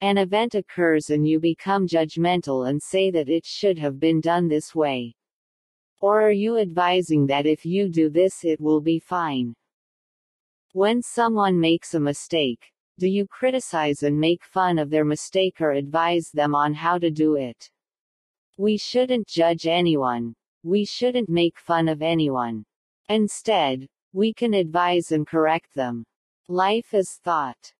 An event occurs and you become judgmental and say that it should have been done this way. Or are you advising that if you do this it will be fine? When someone makes a mistake, do you criticize and make fun of their mistake or advise them on how to do it? We shouldn't judge anyone. We shouldn't make fun of anyone. Instead, we can advise and correct them. Life is thought.